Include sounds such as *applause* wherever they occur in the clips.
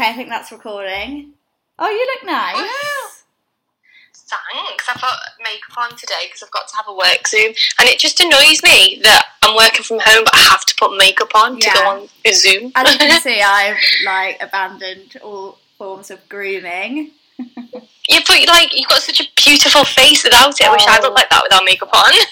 Okay, I think that's recording. Oh, you look nice. Woohoo. Thanks. I've got makeup on today because I've got to have a work Zoom, and it just annoys me that I'm working from home, but I have to put makeup on to go on a Zoom. As you can *laughs* see, I've like abandoned all forms of grooming. yeah, but like you've got such a beautiful face without it. I wish I Oh. looked like that without makeup on. *laughs*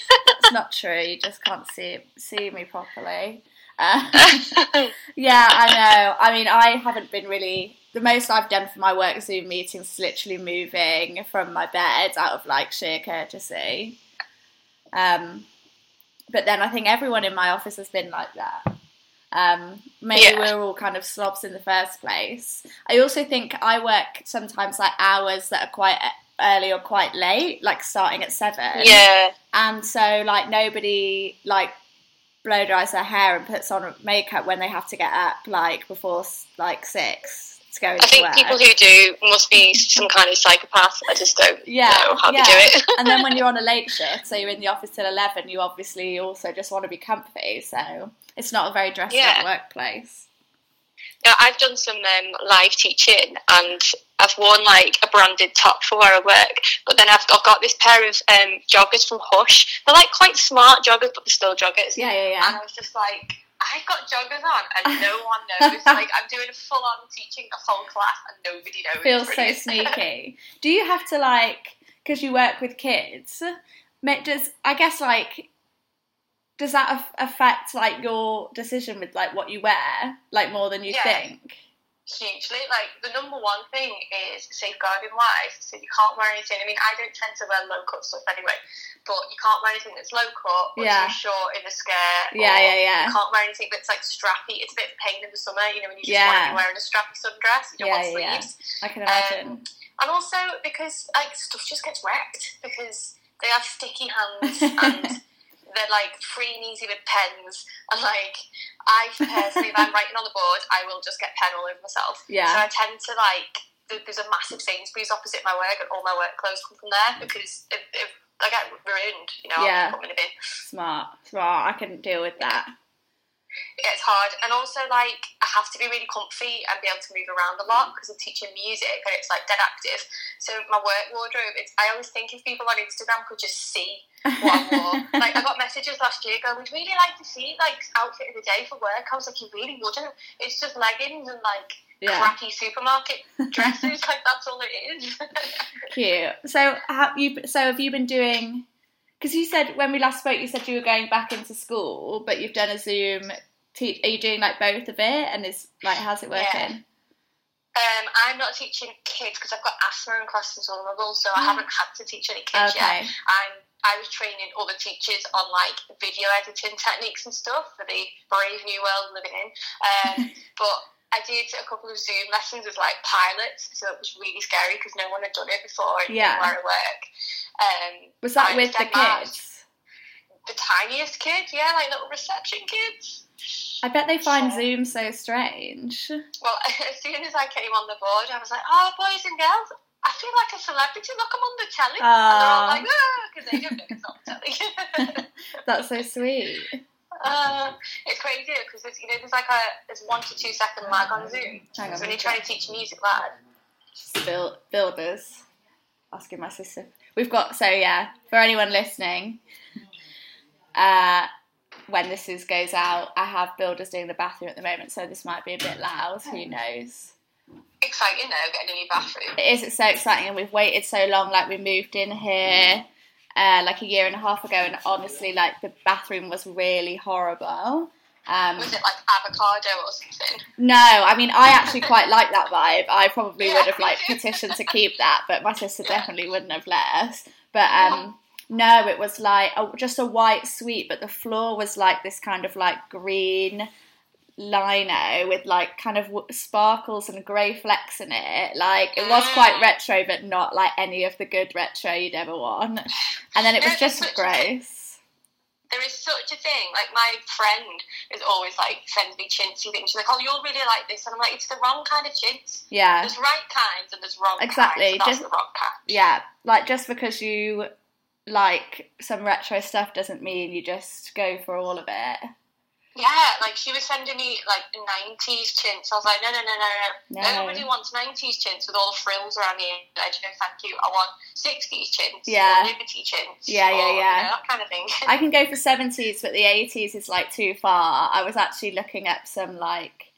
It's not true. You just can't see see me properly. Uh, *laughs* yeah, I know. I mean, I haven't been really. The most I've done for my work Zoom meetings is literally moving from my bed out of like sheer courtesy. Um, but then I think everyone in my office has been like that. Um, maybe Yeah. we're all kind of slobs in the first place. I also think I work sometimes like hours that are quite early or quite late, like starting at seven yeah, and so like nobody like blow dries their hair and puts on makeup when they have to get up like before like six to go into I think work. people who do must be some kind of psychopath. I just don't Yeah, know how yeah. to do it. *laughs* *laughs* and then when you're on a late shift, so you're in the office till eleven, you obviously also just want to be comfy. So it's not a very dressed up workplace. Yeah, I've done some um, live teaching and I've worn like a branded top for where I work, but then I've, I've got this pair of um, joggers from Hush. They're like quite smart joggers, but they're still joggers. Yeah, yeah, yeah. And. I was just like, I've got joggers on and *laughs* no one knows. like I'm doing a full on teaching a whole class and nobody knows. Feels so sneaky. *laughs* Do you have to like because you work with kids? Does I guess like does that af- affect like your decision with like what you wear like more than you Yeah. think? hugely. Like the number one thing is safeguarding wise. So you can't wear anything. I mean, I don't tend to wear low cut stuff anyway, but you can't wear anything that's low cut or Yeah. too short in a skirt. Yeah, yeah, yeah. You can't wear anything that's like strappy. It's a bit of pain in the summer, you know, when you just Yeah. want to be wearing a strappy sundress. You don't Yeah, want yeah, yeah. I can imagine. Um, and also because like stuff just gets wrecked because they have sticky hands *laughs* and they're like free and easy with pens and like I personally if I'm writing on the board I will just get pen all over myself. Yeah. So I tend to like there's a massive Sainsbury's opposite my work and all my work clothes come from there because if, if I get ruined, you know, Yeah. I'll put them in a bin. smart, smart. I couldn't deal with that. It's hard, and also like I have to be really comfy and be able to move around a lot because I'm teaching music and it's like dead active. So my work wardrobe, it's I always think if people on Instagram could just see what I wore. *laughs* like I got messages last year going, "We'd really like to see like outfit of the day for work." I was like, "You really wouldn't? It's just leggings and like Yeah, crappy supermarket *laughs* dresses. like that's all it is." cute. So have you? So have you been doing? Because you said when we last spoke, you said you were going back into school, but you've done a Zoom. Are you doing like both of it? And is like how's it working? Um, I'm not teaching kids because I've got asthma and crossing vulnerable, so I haven't had to teach any kids yet. Okay. I'm I was training other teachers on like video editing techniques and stuff for the brave new world living in. Um, *laughs* but I did a couple of Zoom lessons with like pilots, so it was really scary because no one had done it before in Yeah. where I work. Um, Was that with the kids? the tiniest kids, yeah, like little reception kids. I bet they find Yeah. Zoom so strange. Well, *laughs* as soon as I came on the board, I was like, "Oh, boys and girls, I feel like a celebrity. Look, I'm on the telly." and they're all like, "Ah," because they don't know it's the telly. *laughs* *laughs* That's so sweet. Uh, it's crazy because there's you know there's like a there's one to two second lag on Zoom. Hang on. So when you're trying to teach music live, Just build, builders. Asking my sister. We've got so yeah. For anyone listening, uh, when this is goes out, I have builders doing the bathroom at the moment, so this might be a bit loud. Who knows? exciting though, getting a new bathroom. It is. It's so exciting, and we've waited so long. Like we moved in here. Uh, like a year and a half ago, and honestly, like the bathroom was really horrible. Um, Was it like avocado or something? No, I mean I actually quite *laughs* like that vibe. I probably Yeah, would have like petitioned to keep that, but my sister Yeah. definitely wouldn't have let us. But um no, it was like a, just a white suite, but the floor was like this kind of like green lino with like kind of w- sparkles and grey flecks in it. Like it was quite Mm. retro, but not like any of the good retro you'd ever want. And then it was just gross. There is such a thing. Like my friend is always like sends me chintzy things. She's like, "Oh, you'll really like this," and I'm like, "It's the wrong kind of chintz. Yeah. There's right kinds and there's wrong Exactly, kinds. Just- the wrong kind." yeah, like just because you like some retro stuff doesn't mean you just go for all of it. Yeah, like she was sending me like nineties chintz. I was like, no, no, no, no, no. No. Nobody wants nineties chintz with all the frills around the edge. No, thank you. I want sixties chintz. Yeah. Liberty chintz. Yeah, yeah, or, yeah. You know, that kind of thing. I can go for seventies, but the eighties is like too far. I was actually looking up some like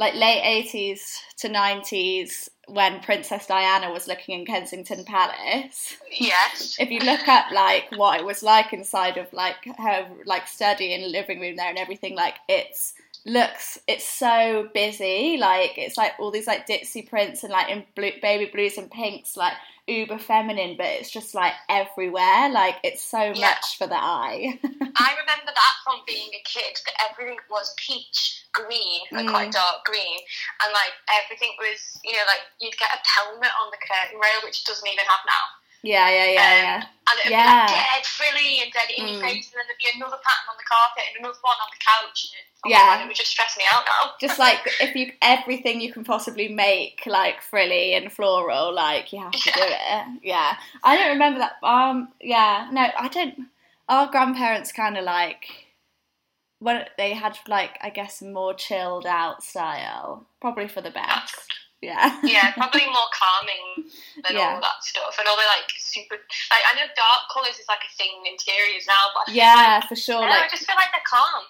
like late eighties to nineties when Princess Diana was looking in Kensington Palace. yes. If you look up like what it was like inside of like her like study and living room there and everything, like it's looks it's so busy. Like it's like all these like ditzy prints and like in blue, baby blues and pinks, like uber feminine, but it's just like everywhere. Like it's so Yeah. much for the eye. *laughs* I remember that from being a kid that everything was peach green, like Mm. quite dark green, and like everything was, you know, like you'd get a pelmet on the curtain rail, which doesn't even have now. Yeah, yeah, yeah, Um, yeah. And it'd Yeah. be like dead frilly and dead in your Mm. face, and then there'd be another pattern on the carpet and another one on the couch. And oh Yeah. God, it would just stress me out now. Just *laughs* like if you everything you can possibly make like frilly and floral, like you have to do it. Yeah, I don't remember that. Um, yeah, no, I don't. Our grandparents kind of like when they had like I guess more chilled out style, probably for the best. Yeah. yeah, probably more calming than Yeah. all that stuff. And all the like super, like I know dark colours is like a thing in interiors now, but Yeah, for sure. like, I just feel like they're calm.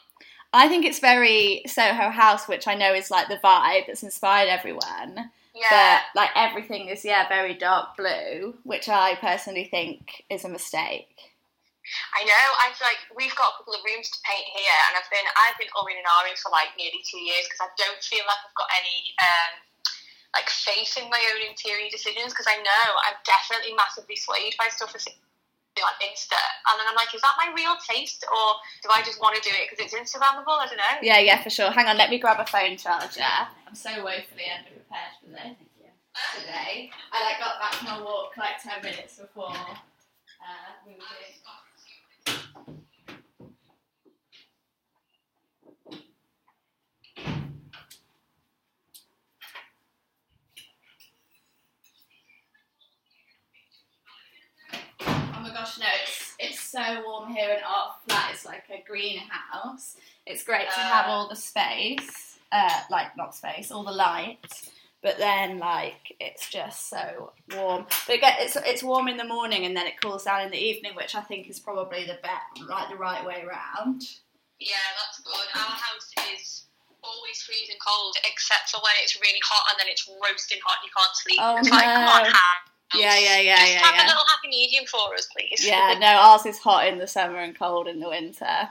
I think it's very Soho House, which I know is like the vibe that's inspired everyone. Yeah. But like everything is yeah very dark blue, which I personally think is a mistake. I know. I feel like we've got a couple of rooms to paint here, and I've been I've been umming and ahhing for like nearly two years because I don't feel like I've got any um, like facing my own interior decisions because I know I'm definitely massively swayed by stuff that's on Insta, and then I'm like, is that my real taste, or do I just want to do it because it's Instagrammable? I don't know. Yeah, yeah, for sure. Hang on, let me grab a phone charger. I'm so woefully underprepared for this today. I like got back from a walk like ten minutes before uh, we were doing. Gosh, no, it's it's so warm here in our flat. It's like a greenhouse. It's great to have all the space, uh, like not space, all the light. But then, like, it's just so warm. But get, it's it's warm in the morning and then it cools down in the evening, which I think is probably the bet, like the right way round. Yeah, that's good. Our house is always freezing cold, except for when it's really hot and then it's roasting hot and you can't sleep. Oh, it's like, come on, no. Yeah, yeah, yeah, Just yeah, have yeah. a little happy medium for us, please. Yeah, *laughs* no, ours is hot in the summer and cold in the winter.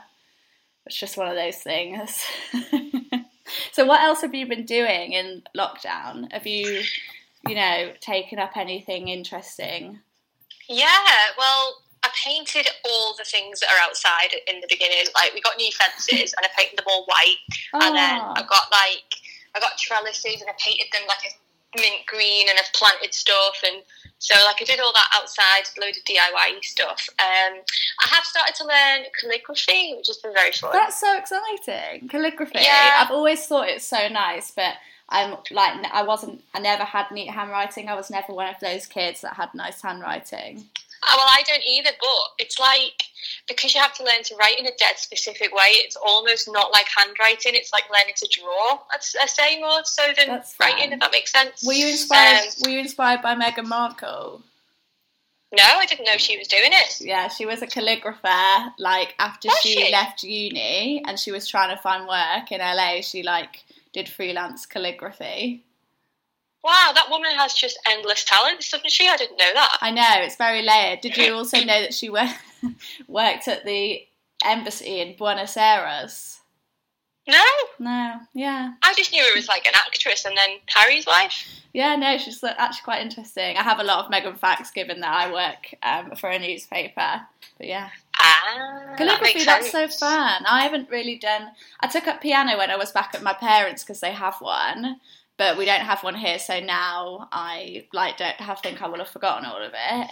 It's just one of those things. *laughs* so, what else have you been doing in lockdown? Have you, you know, taken up anything interesting? Yeah, well, I painted all the things that are outside in the beginning. Like, we got new fences and I painted them all white. oh. And then Ah. I got, like, I got trellises and I painted them like a mint green and I've planted stuff. And so, like, I did all that outside, load of DIY stuff. Um, I have started to learn calligraphy, which has been very fun. That's so exciting. Calligraphy. Yeah. I've always thought it's so nice, but I'm like, I wasn't, I never had neat handwriting. I was never one of those kids that had nice handwriting. Oh, well, I don't either, but it's like because you have to learn to write in a dead specific way. It's almost not like handwriting. It's like learning to draw. I say more so than That's writing, fine. if that makes sense. Were you inspired? Um, were you inspired by Meghan Markle? no, I didn't know she was doing it. Yeah, she was a calligrapher. Like after she, she? left uni and she was trying to find work in LA, she like did freelance calligraphy. Wow, that woman has just endless talents, doesn't she? I didn't know that. I know it's very layered. Did you *laughs* also know that she wor- *laughs* worked at the embassy in Buenos Aires? No, No, yeah, I just knew it was like an actress and then Harry's wife. yeah, no, she's actually quite interesting. I have a lot of Meghan facts given that I work um, for a newspaper, but yeah. Ah, that Calligraphy, makes that's so fun. I haven't really done. I took up piano when I was back at my parents because they have one, but we don't have one here. So now I like don't have think I will have forgotten all of it.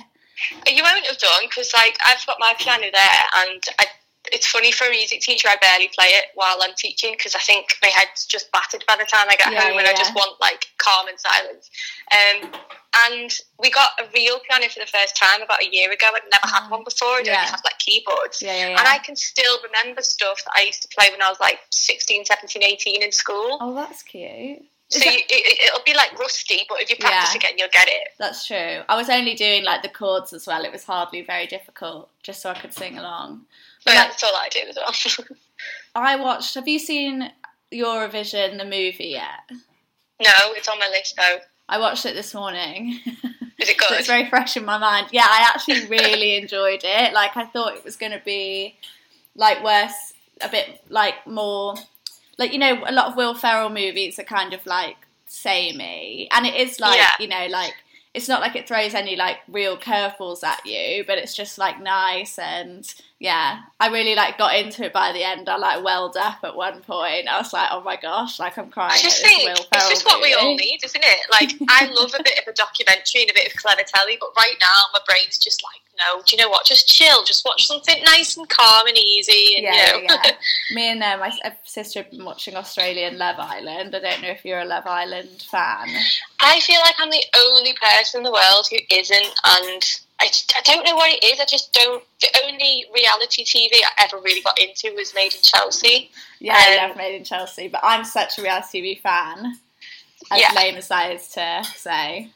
You won't have done because like I've got my piano there and I it's funny for a music teacher. I barely play it while I'm teaching because I think my head's just battered by the time I get Yeah, home, and yeah, I just want like calm and silence. Um, and we got a real piano for the first time about a year ago. I'd never had one before. I'd. Yeah. only had like keyboards. Yeah, yeah, yeah. And I can still remember stuff that I used to play when I was like 16, 17, 18 in school. oh, that's cute. Is so that- you, it, it'll be like rusty, but if you practice Yeah. again, you'll get it. That's true. I was only doing like the chords as well. It was hardly very difficult, just so I could sing along. But Yeah. that's all I do as well. *laughs* I watched. Have you seen Eurovision the movie yet? no, it's on my list though. I watched it this morning. *laughs* Is it so it's very fresh in my mind. Yeah, I actually really *laughs* enjoyed it. Like I thought it was going to be like worse, a bit like more like you know a lot of Will Ferrell movies are kind of like samey, and it is like Yeah. you know like it's not like it throws any like real curveballs at you, but it's just like nice and yeah, I really like got into it by the end. I like welled up at one point. I was like, oh my gosh, like I'm crying. I just think it's just what we all need, isn't it? Like I *laughs* love a bit of a documentary and a bit of clever telly, but right now my brain's just like, no, do you know what? Just chill, just watch something nice and calm and easy, and Yeah, you know. yeah. *laughs* Me and uh, my sister have been watching Australian Love Island. I don't know if you're a Love Island fan. I feel like I'm the only person in the world who isn't, and I, I don't know what it is. I just don't. The only reality TV I ever really got into was Made in Chelsea. Yeah, I Um, love Made in Chelsea, but I'm such a reality TV fan. As Yeah. lame as that is to say,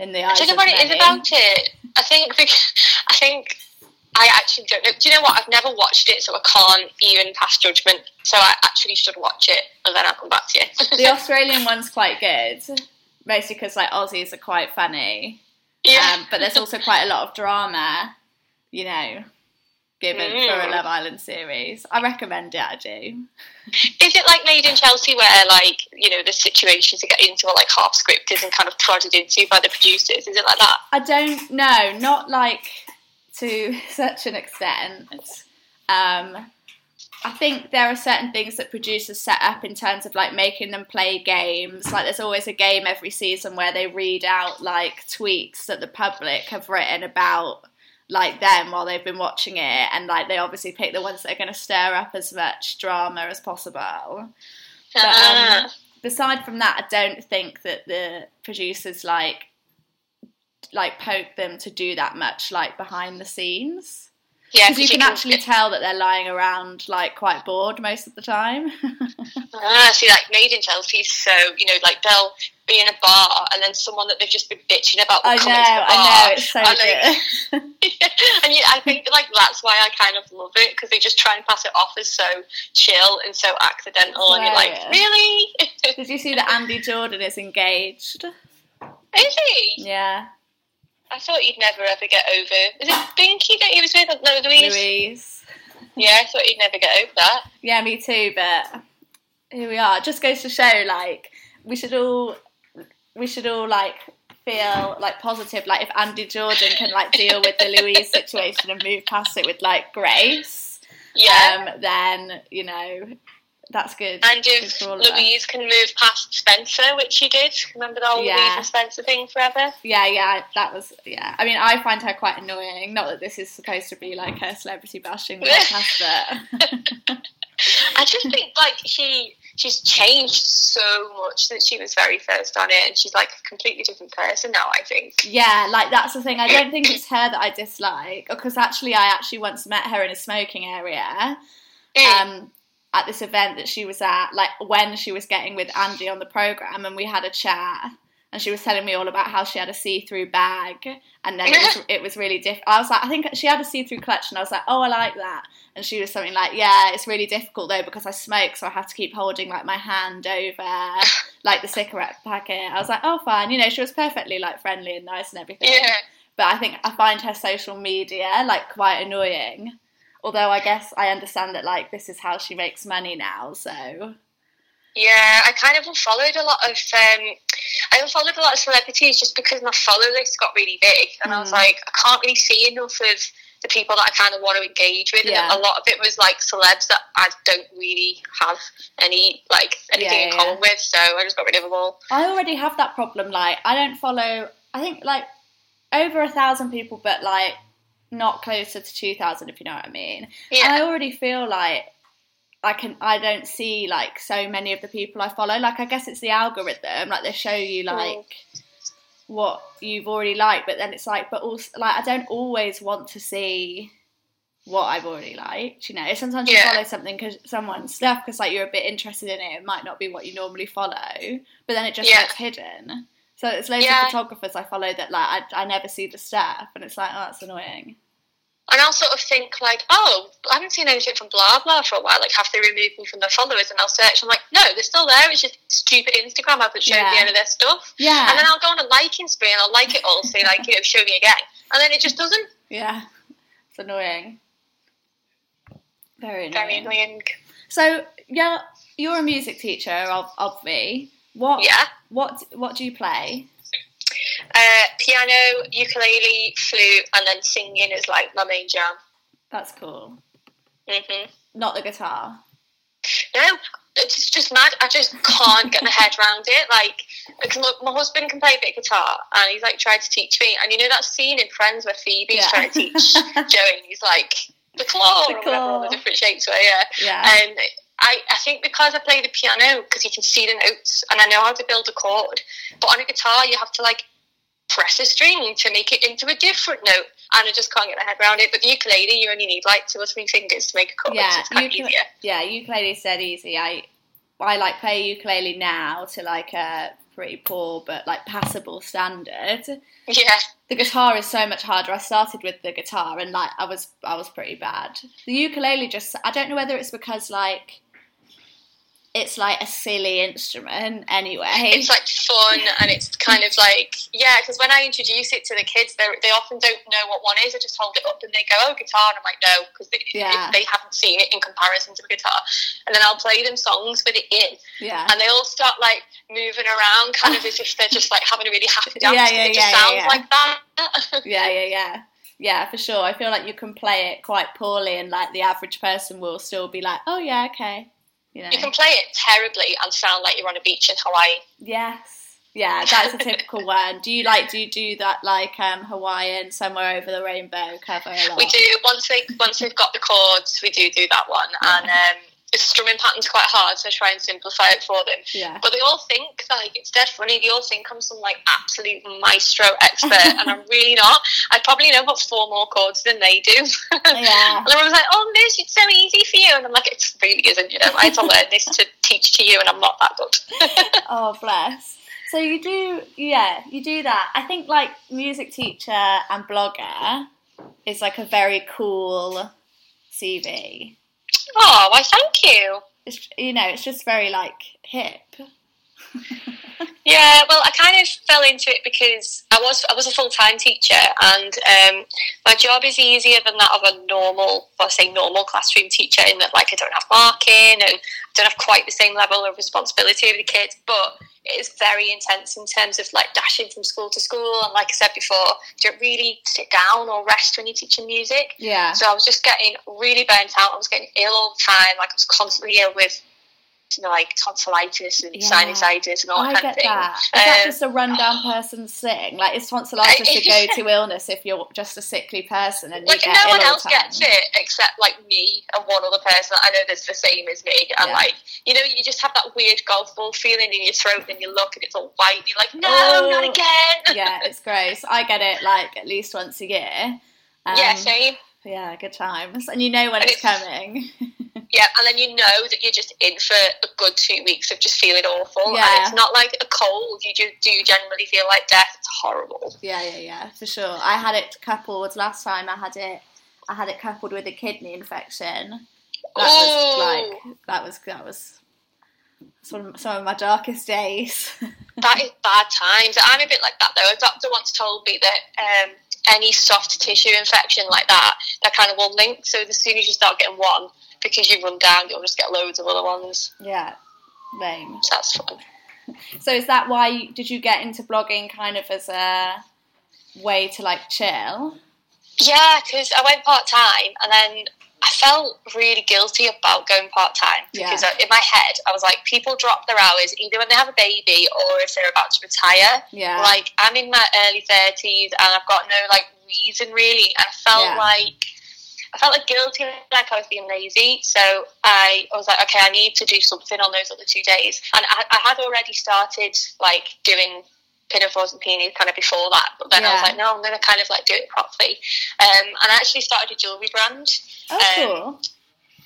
in the I don't know what it is about it. I think bec- I think I actually don't know. Do you know what? I've never watched it, so I can't even pass judgment. So I actually should watch it, and then I'll come back to you. The *laughs* Australian one's quite good, mostly because like Aussies are quite funny. Yeah. Um, but there's also quite a lot of drama, you know, given for a Mm. Love Island series. I recommend it. I do. Is it like Made in Chelsea, where like you know the situations they get into are like half scripted and kind of prodded into by the producers? Is it like that? I don't know, not like to *laughs* such an extent. Um, I think there are certain things that producers set up in terms of like making them play games. Like there's always a game every season where they read out like tweets that the public have written about like them while they've been watching it and like they obviously pick the ones that are going to stir up as much drama as possible. But um, beside from that, I don't think that the producers like like poke them to do that much like behind the scenes yeah, because you can actually tell that they're lying around like quite bored most of the time. *laughs* Ah, see, like Made in Chelsea, so you know, like they'll be in a bar and then someone that they've just been bitching about will I know, come into the bar. I know, it's so and, good. like, *laughs* and you, I think like that's why I kind of love it because they just try and pass it off as so chill and so accidental, and you're like, really? Did you see that Andy Jordan is engaged? *laughs* Is he? Yeah, I thought you'd never ever get over. Is it Binky that he was with? No, Louise. Louise. Yeah, I thought you'd never get over that. Yeah, me too. But here we are. It just goes to show, like, we should all, we should all like feel like positive. Like, if Andy Jordan can like deal with the *laughs* Louise situation and move past it with like grace, Yeah. um, then you know that's good. and if for all of us. Louise can move past Spencer, which she did, remember the whole Yeah. Louise and Spencer thing forever? Yeah, yeah, that was yeah. I mean, I find her quite annoying. Not that this is supposed to be like her celebrity bashing podcast, *laughs* but I just *laughs* think like she she's changed so much since she was very first on it, and she's like a completely different person now. I think. yeah, like that's the thing. I don't think it's *clears throat* her that I dislike, because actually, I actually once met her in a smoking area. Mm. Um, at this event that she was at, like when she was getting with Andy on the program, and we had a chat, and she was telling me all about how she had a see-through bag, and then it was, *laughs* it was really diff. I was like, I think she had a see-through clutch, and I was like, oh, I like that. And she was something like, yeah, it's really difficult though because I smoke, so I have to keep holding like my hand over *laughs* like the cigarette packet. I was like, oh, fine. You know, she was perfectly like friendly and nice and everything. yeah. But I think I find her social media like quite annoying. Although I guess I understand that like this is how she makes money now, so Yeah, I kind of unfollowed a lot of um, I unfollowed a lot of celebrities just because my follow list got really big, and I was Mm. like, I can't really see enough of the people that I kind of want to engage with. Yeah. And a lot of it was like celebs that I don't really have any like anything Yeah, in yeah. common with, so I just got rid of them all. I already have that problem. Like, I don't follow. I think like over a thousand people, but like not closer to 2000 if you know what I mean. Yeah. And I already feel like I can I don't see like so many of the people I follow. Like I guess it's the algorithm, like they show you like what you've already liked, but then it's like but also like I don't always want to see what I've already liked. You know, sometimes you follow something because someone's stuff because like you're a bit interested in it. It might not be what you normally follow, but then it just Yeah. gets hidden. So it's loads Yeah. of photographers I follow that like I, I never see the stuff, and it's like oh that's annoying. And I'll sort of think like, oh, I haven't seen anything from blah blah for a while. Like, have they removed me from their followers? And I'll search. I'm like, no, they're still there. It's just stupid Instagram hasn't shown Yeah. me any of their stuff. Yeah, And then I'll go on a liking spree and I'll like it all, say like, you know, show me again. And then it just doesn't. yeah, it's annoying. Very annoying. Very annoying. So yeah, you're a music teacher of obvi. What Yeah. what what do you play? Uh, piano, ukulele, flute, and then singing is like my main jam. That's cool. hmm Not the guitar. No, it's just mad. I just can't get my head around it. Like, because my, my husband can play a bit of guitar, and he's like tried to teach me. And you know that scene in Friends where Phoebe's Yeah. trying to teach *laughs* Joey, and he's like the claw The or whatever all the different shapes were. Yeah, yeah. and I, I think because I play the piano, because you can see the notes, and I know how to build a chord. But on a guitar, you have to like press a string to make it into a different note, and I just can't get my head around it. But the ukulele, you only need like two or three fingers to make a chord. Yeah, so it's kind ukule- easier. yeah, ukulele's dead easy. I I like play ukulele now to like a pretty poor but like passable standard. Yeah. The guitar is so much harder. I started with the guitar and like I was I was pretty bad. The ukulele just I don't know whether it's because like it's like a silly instrument anyway. it's like fun *laughs* and it's kind of like yeah because when i introduce it to the kids they they often don't know what one is i just hold it up and they go oh guitar and i'm like no because they, Yeah. they haven't seen it in comparison to the guitar and then i'll play them songs with it in yeah. and they all start like moving around kind of as if they're just like having a really happy *laughs* dance Yeah, yeah, it just yeah, sounds yeah. like that *laughs* Yeah, yeah, yeah. Yeah, for sure. I feel like you can play it quite poorly and like the average person will still be like, Oh yeah, okay. You know. you can play it terribly and sound like you're on a beach in hawaii Yes. Yeah, that's a *laughs* typical one. Do you like do you do that like um Hawaiian somewhere over the rainbow cover? We do once they once they've got the chords, we do do that one, and um, the strumming pattern's quite hard, so I try and simplify it for them. Yeah. But they all think like it's dead funny. They all think I'm some like absolute maestro expert, and I'm really not. I probably know about four more chords than they do. *laughs* Yeah. and everyone's like, "Oh, Liz, it's so easy for you," and I'm like, "It really isn't. You know, I had to learn this to teach to you, and I'm not that good." *laughs* Oh bless. So you do yeah, you do that. I think like music teacher and blogger is like a very cool CV. Oh, why? Thank you. It's you know, it's just very like hip. *laughs* Yeah, well, I kind of fell into it because I was I was a full time teacher, and um, my job is easier than that of a normal, well, I say normal classroom teacher, in that like I don't have marking and I don't have quite the same level of responsibility over the kids, but it is very intense in terms of like dashing from school to school, and like I said before, you don't really sit down or rest when you're teaching music. Yeah. So I was just getting really burnt out. I was getting ill all the time. Like I was constantly ill with, you know, like tonsillitis and Yeah. sinusitis and all I that kind of thing. that. Is that Um, just a rundown *sighs* person's thing? Like, is tonsillitis a go-to illness if you're just a sickly person and you Like no one else gets it except like me and one other person I know that's the same as me. And Yeah. like you know, you just have that weird golf ball feeling in your throat, and you look and it's all white. And you're like, no, Oh. not again. yeah, it's gross. I get it like at least once a year. Um, yeah, same. Yeah, good times, and you know when And it's it's- coming. *laughs* Yeah, and then you know that you're just in for a good two weeks of just feeling awful. Yeah. And it's not like a cold. You just do generally feel like death. It's horrible. yeah, yeah, yeah, for sure. I had it coupled last time. I had it. I had it coupled with a kidney infection. That was like that was that was some of, some of my darkest days. *laughs* That is bad times. I'm a bit like that though. A doctor once told me that um, any soft tissue infection like that, they're kind of all linked. So as soon as you start getting one, because you run down, you'll just get loads of other ones. yeah, lame. So that's fun. So is that why you, did you get into blogging kind of as a way to like chill? Yeah, because I went part time and then I felt really guilty about going part time Yeah. because I, in my head I was like, people drop their hours either when they have a baby or if they're about to retire. Yeah. Like I'm in my early thirties and I've got no like reason really. I felt Yeah. like I felt like guilty, like I was being lazy. So I, I was like, okay, I need to do something on those other two days. And I, I had already started like doing pinafores and peonies kind of before that, but then I was like, no, I'm going to kind of like do it properly. Um, and I actually started a jewellery brand Oh, Um, cool.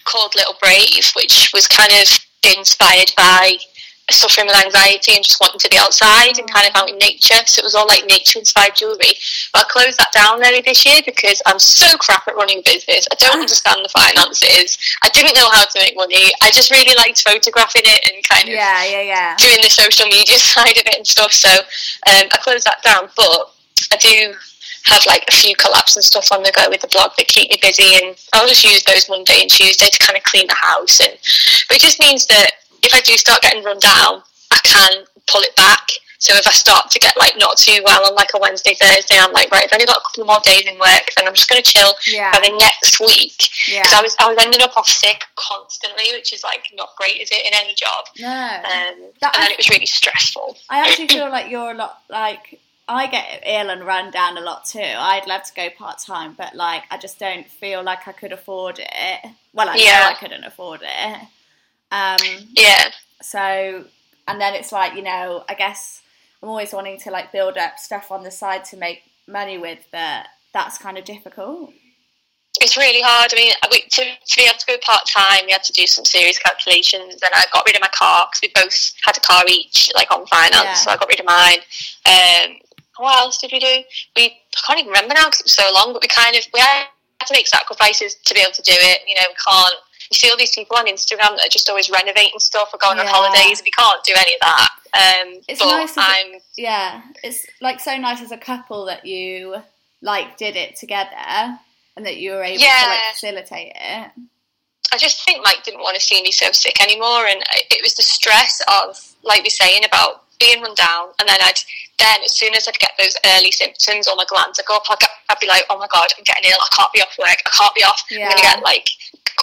called Little Brave, which was kind of inspired by suffering with anxiety and just wanting to be outside and kind of out in nature. So it was all like nature inspired jewellery. But I closed that down early this year because I'm so crap at running a business. I don't understand the finances. I didn't know how to make money. I just really liked photographing it and kind of Yeah, yeah, yeah. doing the social media *laughs* side of it and stuff. So um, I closed that down, but I do have like a few collabs and stuff on the go with the blog that keep me busy, and I'll just use those Monday and Tuesday to kind of clean the house. And but it just means that if I do start getting run down, I can pull it back. So if I start to get like not too well on like a Wednesday, Thursday, I'm like, right, I've only got a couple more days in work, then I'm just going to chill Yeah. for the next week Yeah. because I was I was ending up off sick constantly, which is like not great, is it, in any job? No. Um, That- and it was really stressful. I *clears throat* actually feel like you're a lot like I get ill and run down a lot too. I'd love to go part time, but like I just don't feel like I could afford it. Well, I Yeah. know I couldn't afford it. Um, Yeah, so and then it's like you know, I guess I'm always wanting to like build up stuff on the side to make money with, but that's kind of difficult. it's really hard. I mean, we, to, to be able to go part time, we had to do some serious calculations, and I got rid of my car because we both had a car each, like on finance. Yeah. So I got rid of mine. Um, what else did we do? We I can't even remember now because it was so long. But we kind of we had to make sacrifices to be able to do it. You know, we can't. You see all these people on Instagram that are just always renovating stuff or going on holidays. We can't do any of that. Um, It's nice as a- I'm Yeah, it's like so nice as a couple that you like did it together and that you were able to like facilitate it. I just think Mike didn't want to see me so sick anymore, and it was the stress of, like we're saying, about being run down, and then I'd then as soon as I'd get those early symptoms or my glands would go up, I'd, get- I'd be like, oh my god, I'm getting ill, I can't be off work, I can't be off, I'm gonna get like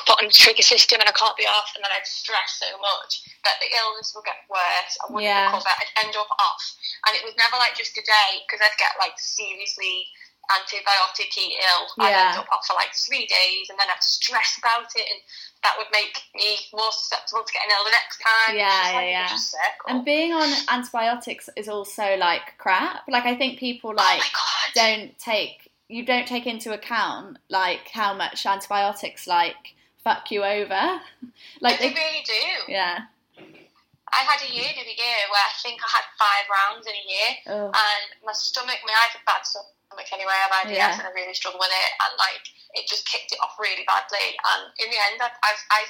put on the trigger system and I can't be off, and then I'd stress so much that the illness would get worse, I wouldn't Yeah. recover, I'd end up off, and it was never like just a day because I'd get like seriously antibiotic ill. Yeah. up off for like three days, and then I'd stress about it, and that would make me more susceptible to getting ill the next time. Yeah, like yeah, yeah. And being on antibiotics is also like crap. Like I think people oh like oh don't take you don't take into account like how much antibiotics like fuck you over. *laughs* Like they they, really do. yeah. I had a year the other year where I think I had five rounds in a year, Oh, and my stomach, my eyes a bad stomach anyway. I have IBS, Yeah. and I really struggle with it, and like it just kicked it off really badly. And in the end, I, I, I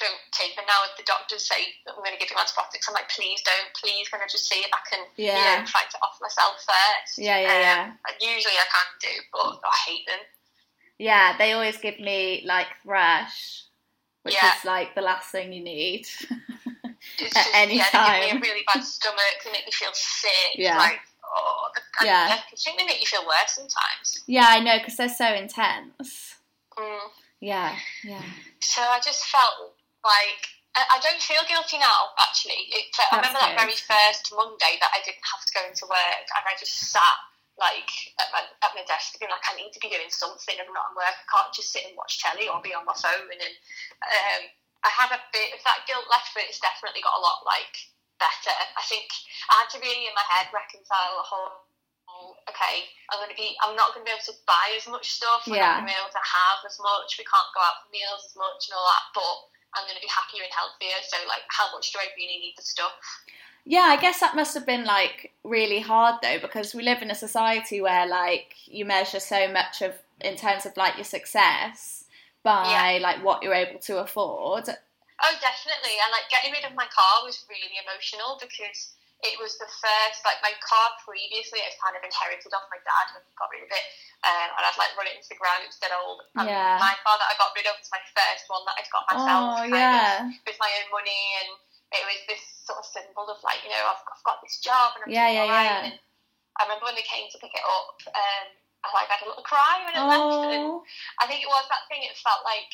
don't take them now. If the doctors say I'm going to give you antibiotics, I'm like, please don't. Please, can I just see if I can, you Yeah. know, fight it off myself first? Yeah, yeah, yeah. Um, usually I can do, but I hate them. yeah, they always give me like thrush, which Yeah. is like the last thing you need. *laughs* It's At just, any yeah, they give me a really bad stomach. They make me feel sick. Yeah. Like, oh, and Yeah. I think they make you feel worse sometimes. yeah, I know because they're so intense. Mm. Yeah, yeah. So I just felt like I, don't feel guilty now. Actually, it, I remember that very first Monday that I didn't have to go into work, and I just sat like at my, at my desk, being like, I need to be doing something. And I'm not at work. I can't just sit and watch telly or be on my phone. And um, I have a bit of that guilt left, but it's definitely got a lot like better. I think I had to really in my head reconcile the whole. Okay, I'm gonna be. I'm not gonna be able to buy as much stuff. We're Yeah. not gonna be able to have as much. We can't go out for meals as much and all that. But I'm gonna be happier and healthier. So, like, how much do I really need the stuff? Yeah, I guess that must have been like really hard though, because we live in a society where like you measure so much of in terms of like your success by like what you're able to afford. Oh, definitely. And like getting rid of my car was really emotional because it was the first, like my car previously, I'd kind of inherited off my dad and got rid of it. Um, and I'd like run it into the ground, it was dead old. And Yeah. my car that I got rid of was my first one that I'd got myself Oh yeah, of with my own money. And it was this sort of symbol of like, you know, I've, I've got this job and I'm Yeah, doing yeah, alright. yeah. And I remember when they came to pick it up, um, I like had a little cry when it left. And oh I think it was that thing. It felt like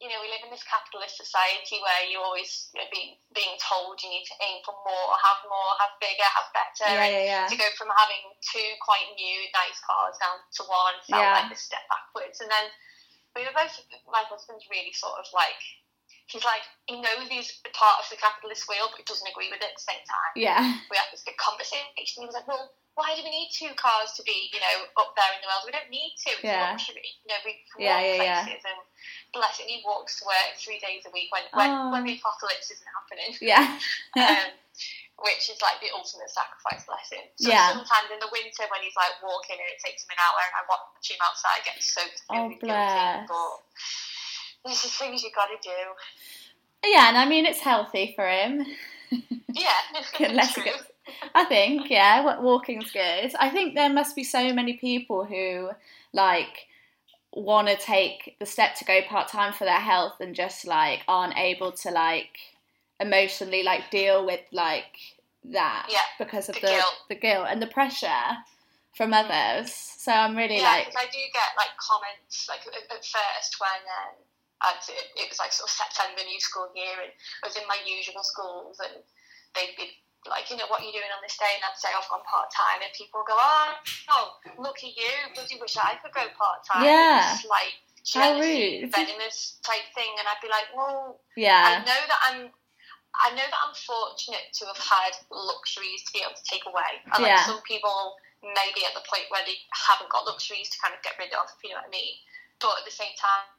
you know, we live in this capitalist society where you always you know, being being told you need to aim for more, have more, have bigger, have better. Yeah, yeah, yeah. To go from having two quite new, nice cars down to one felt Yeah. like a step backwards. And then we were both, my husband's really sort of like, he's like, he knows he's part of the capitalist wheel, but he doesn't agree with it at the same time. Yeah. We had this good conversation. He was like, well, why do we need two cars to be, you know, up there in the world? We don't need to. It's Yeah. luxury. You know, we Yeah, walk yeah, yeah. places and bless him, he walks to work three days a week when, when, Oh. when the apocalypse isn't happening. Yeah. *laughs* *laughs* um, which is like the ultimate sacrifice blessing. So Yeah. sometimes in the winter when he's like walking and it takes him an hour and I watch him outside get soaked Oh, guilty, but there's just things you gotta do. yeah, and I mean it's healthy for him. Yeah. *laughs* Let's True. go. I think, yeah, wa- walking's good. I think there must be so many people who like want to take the step to go part time for their health and just like aren't able to like emotionally like deal with like that Yeah, because of the the guilt. the guilt and the pressure from others. So I'm really Yeah, like, because I do get like comments like at, at first when um, I'd, it, it was like sort of September new school year and I was in my usual schools and they'd be like, you know, what you're you doing on this day? And I'd say I've gone part time and people go, oh, oh, look at you, bloody wish I could go part time. Yeah. It's like jealousy, venomous type thing, and I'd be like, well, yeah. I know that I'm. I know that I'm fortunate to have had luxuries to be able to take away. And like Yeah. some people may be at the point where they haven't got luxuries to kind of get rid of, if you know what I mean. But at the same time,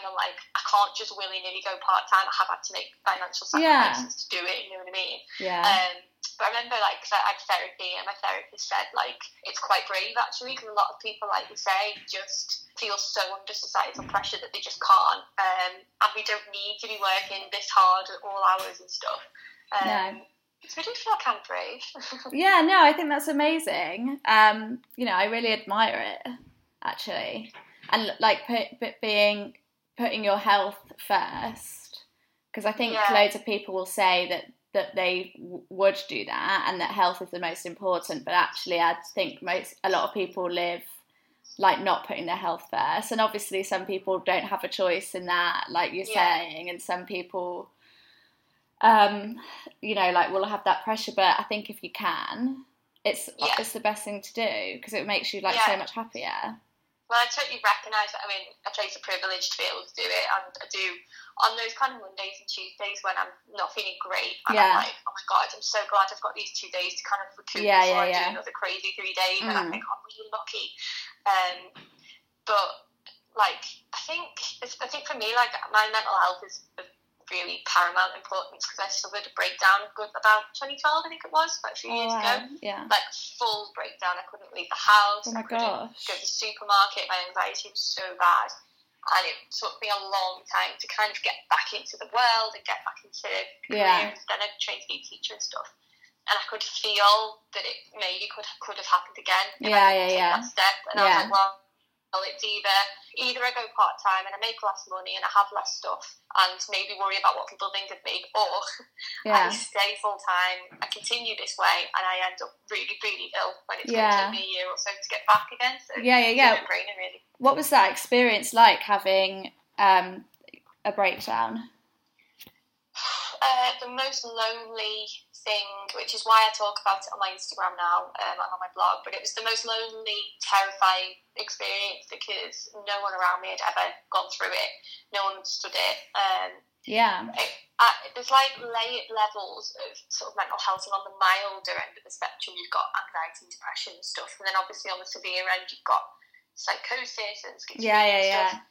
I'm like, I can't just willy nilly go part time. I have had to make financial Yeah. sacrifices to do it, you know what I mean? yeah, Um, but I remember, like, 'cause I had therapy, and my therapist said, like, it's quite brave actually, because a lot of people, like you say, just feel so under societal pressure that they just can't. Um, and we don't need to be working this hard at all hours and stuff. Um, No. So I do feel kind of brave. *laughs* yeah. No, I think that's amazing. Um, you know, I really admire it actually, and like put, put being putting your health first because I think Yeah. loads of people will say that that they w- would do that and that health is the most important, but actually, I think most a lot of people live like not putting their health first, and obviously, some people don't have a choice in that, like you're Yeah. saying, and some people. Um, you know, like will have that pressure, but I think if you can, it's Yeah. it's the best thing to do because it makes you like so much happier. Well, I totally recognise that. I mean, I take the privilege to be able to do it, and I do on those kind of Mondays and Tuesdays when I'm not feeling great, and Yeah. I'm like, oh my god, I'm so glad I've got these two days to kind of recoup Yeah, before yeah, I yeah. do another crazy three days, and I Mm. think I'm really lucky. Um, but like, I think it's, I think for me, like my mental health is really paramount importance because I suffered a breakdown good about 2012, I think it was, about a few Oh, years ago Yeah. like full breakdown. I couldn't leave the house. Oh my I couldn't gosh. go to the supermarket. My anxiety was so bad, and it took me a long time to kind of get back into the world and get back into career. Yeah. Then I trained to be a teacher and stuff, and I could feel that it maybe could could have happened again. Yeah, yeah, yeah. That step, and I was like, well. Well, it's either either I go part time and I make less money and I have less stuff and maybe worry about what people think of me, or *laughs* Yeah. I stay full time, I continue this way, and I end up really, really ill when it's Yeah. going to take me a year or so to get back again. So Yeah, yeah, yeah. really. What was that experience like having um, a breakdown? Uh, the most lonely thing, which is why I talk about it on my Instagram now um, and on my blog, but it was the most lonely, terrifying experience because no one around me had ever gone through it. No one understood it. Um, Yeah. it, uh, there's like layered levels of sort of mental health, and on the milder end of the spectrum, you've got anxiety depression and stuff, and then obviously on the severe end, you've got psychosis and schizophrenia Yeah, yeah, yeah. stuff.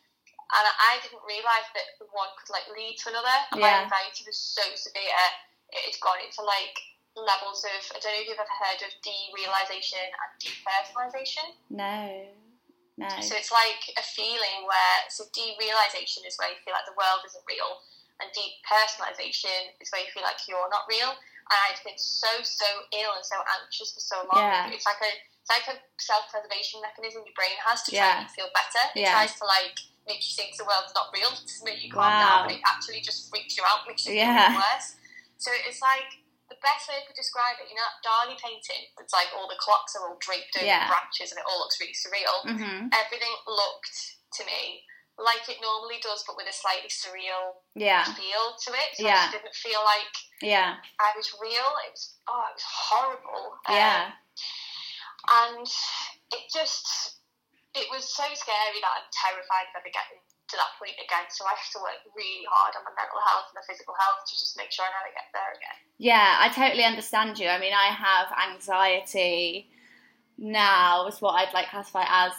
And I didn't realise that one could like lead to another. And Yeah. my anxiety was so severe, it had gone into like levels of I don't know if you've ever heard of derealization and depersonalization. No. No. So it's like a feeling where so derealization is where you feel like the world isn't real, and depersonalization is where you feel like you're not real. And I'd been so so ill and so anxious for so long. Yeah. It's like a it's like a self preservation mechanism your brain has to try Yeah. and feel better. It Yeah. tries to like make you think the world's not real to make you calm Wow. down, but it actually just freaks you out, makes you feel Yeah. even worse. So it's like the best way I could describe it, you know, that Dali painting, it's like all the clocks are all draped over Yeah. branches and it all looks really surreal hmm everything looked to me like it normally does, but with a slightly surreal yeah feel to it. So Yeah. I just didn't feel like yeah I was real. It was oh, it was horrible. Um, yeah and it just it was so scary that I'm terrified of ever getting to that point again. So I have to work really hard on my mental health and my physical health to just make sure I never get there again. Yeah, I totally understand you. I mean, I have anxiety now, is what I'd like classify as,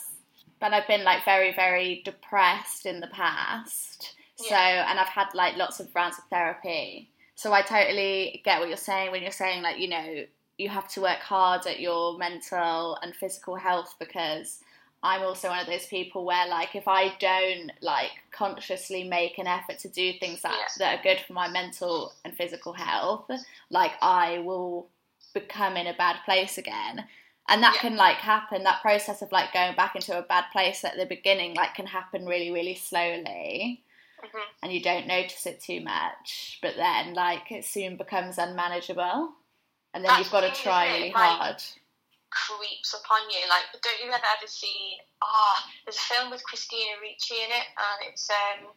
but I've been like very, very depressed in the past. So, and I've had like lots of rounds of therapy. So I totally get what you're saying when you're saying like, you know, you have to work hard at your mental and physical health because I'm also one of those people where like if I don't like consciously make an effort to do things that, Yeah. that are good for my mental and physical health, like I will become in a bad place again. And that Yeah. can like happen, that process of like going back into a bad place at the beginning like can happen really, really slowly hmm and you don't notice it too much, but then like it soon becomes unmanageable. And then That's you've got to try really Like- hard. Creeps upon you. Like, don't you ever ever see? Ah, there's a film with Christina Ricci in it, and it's um,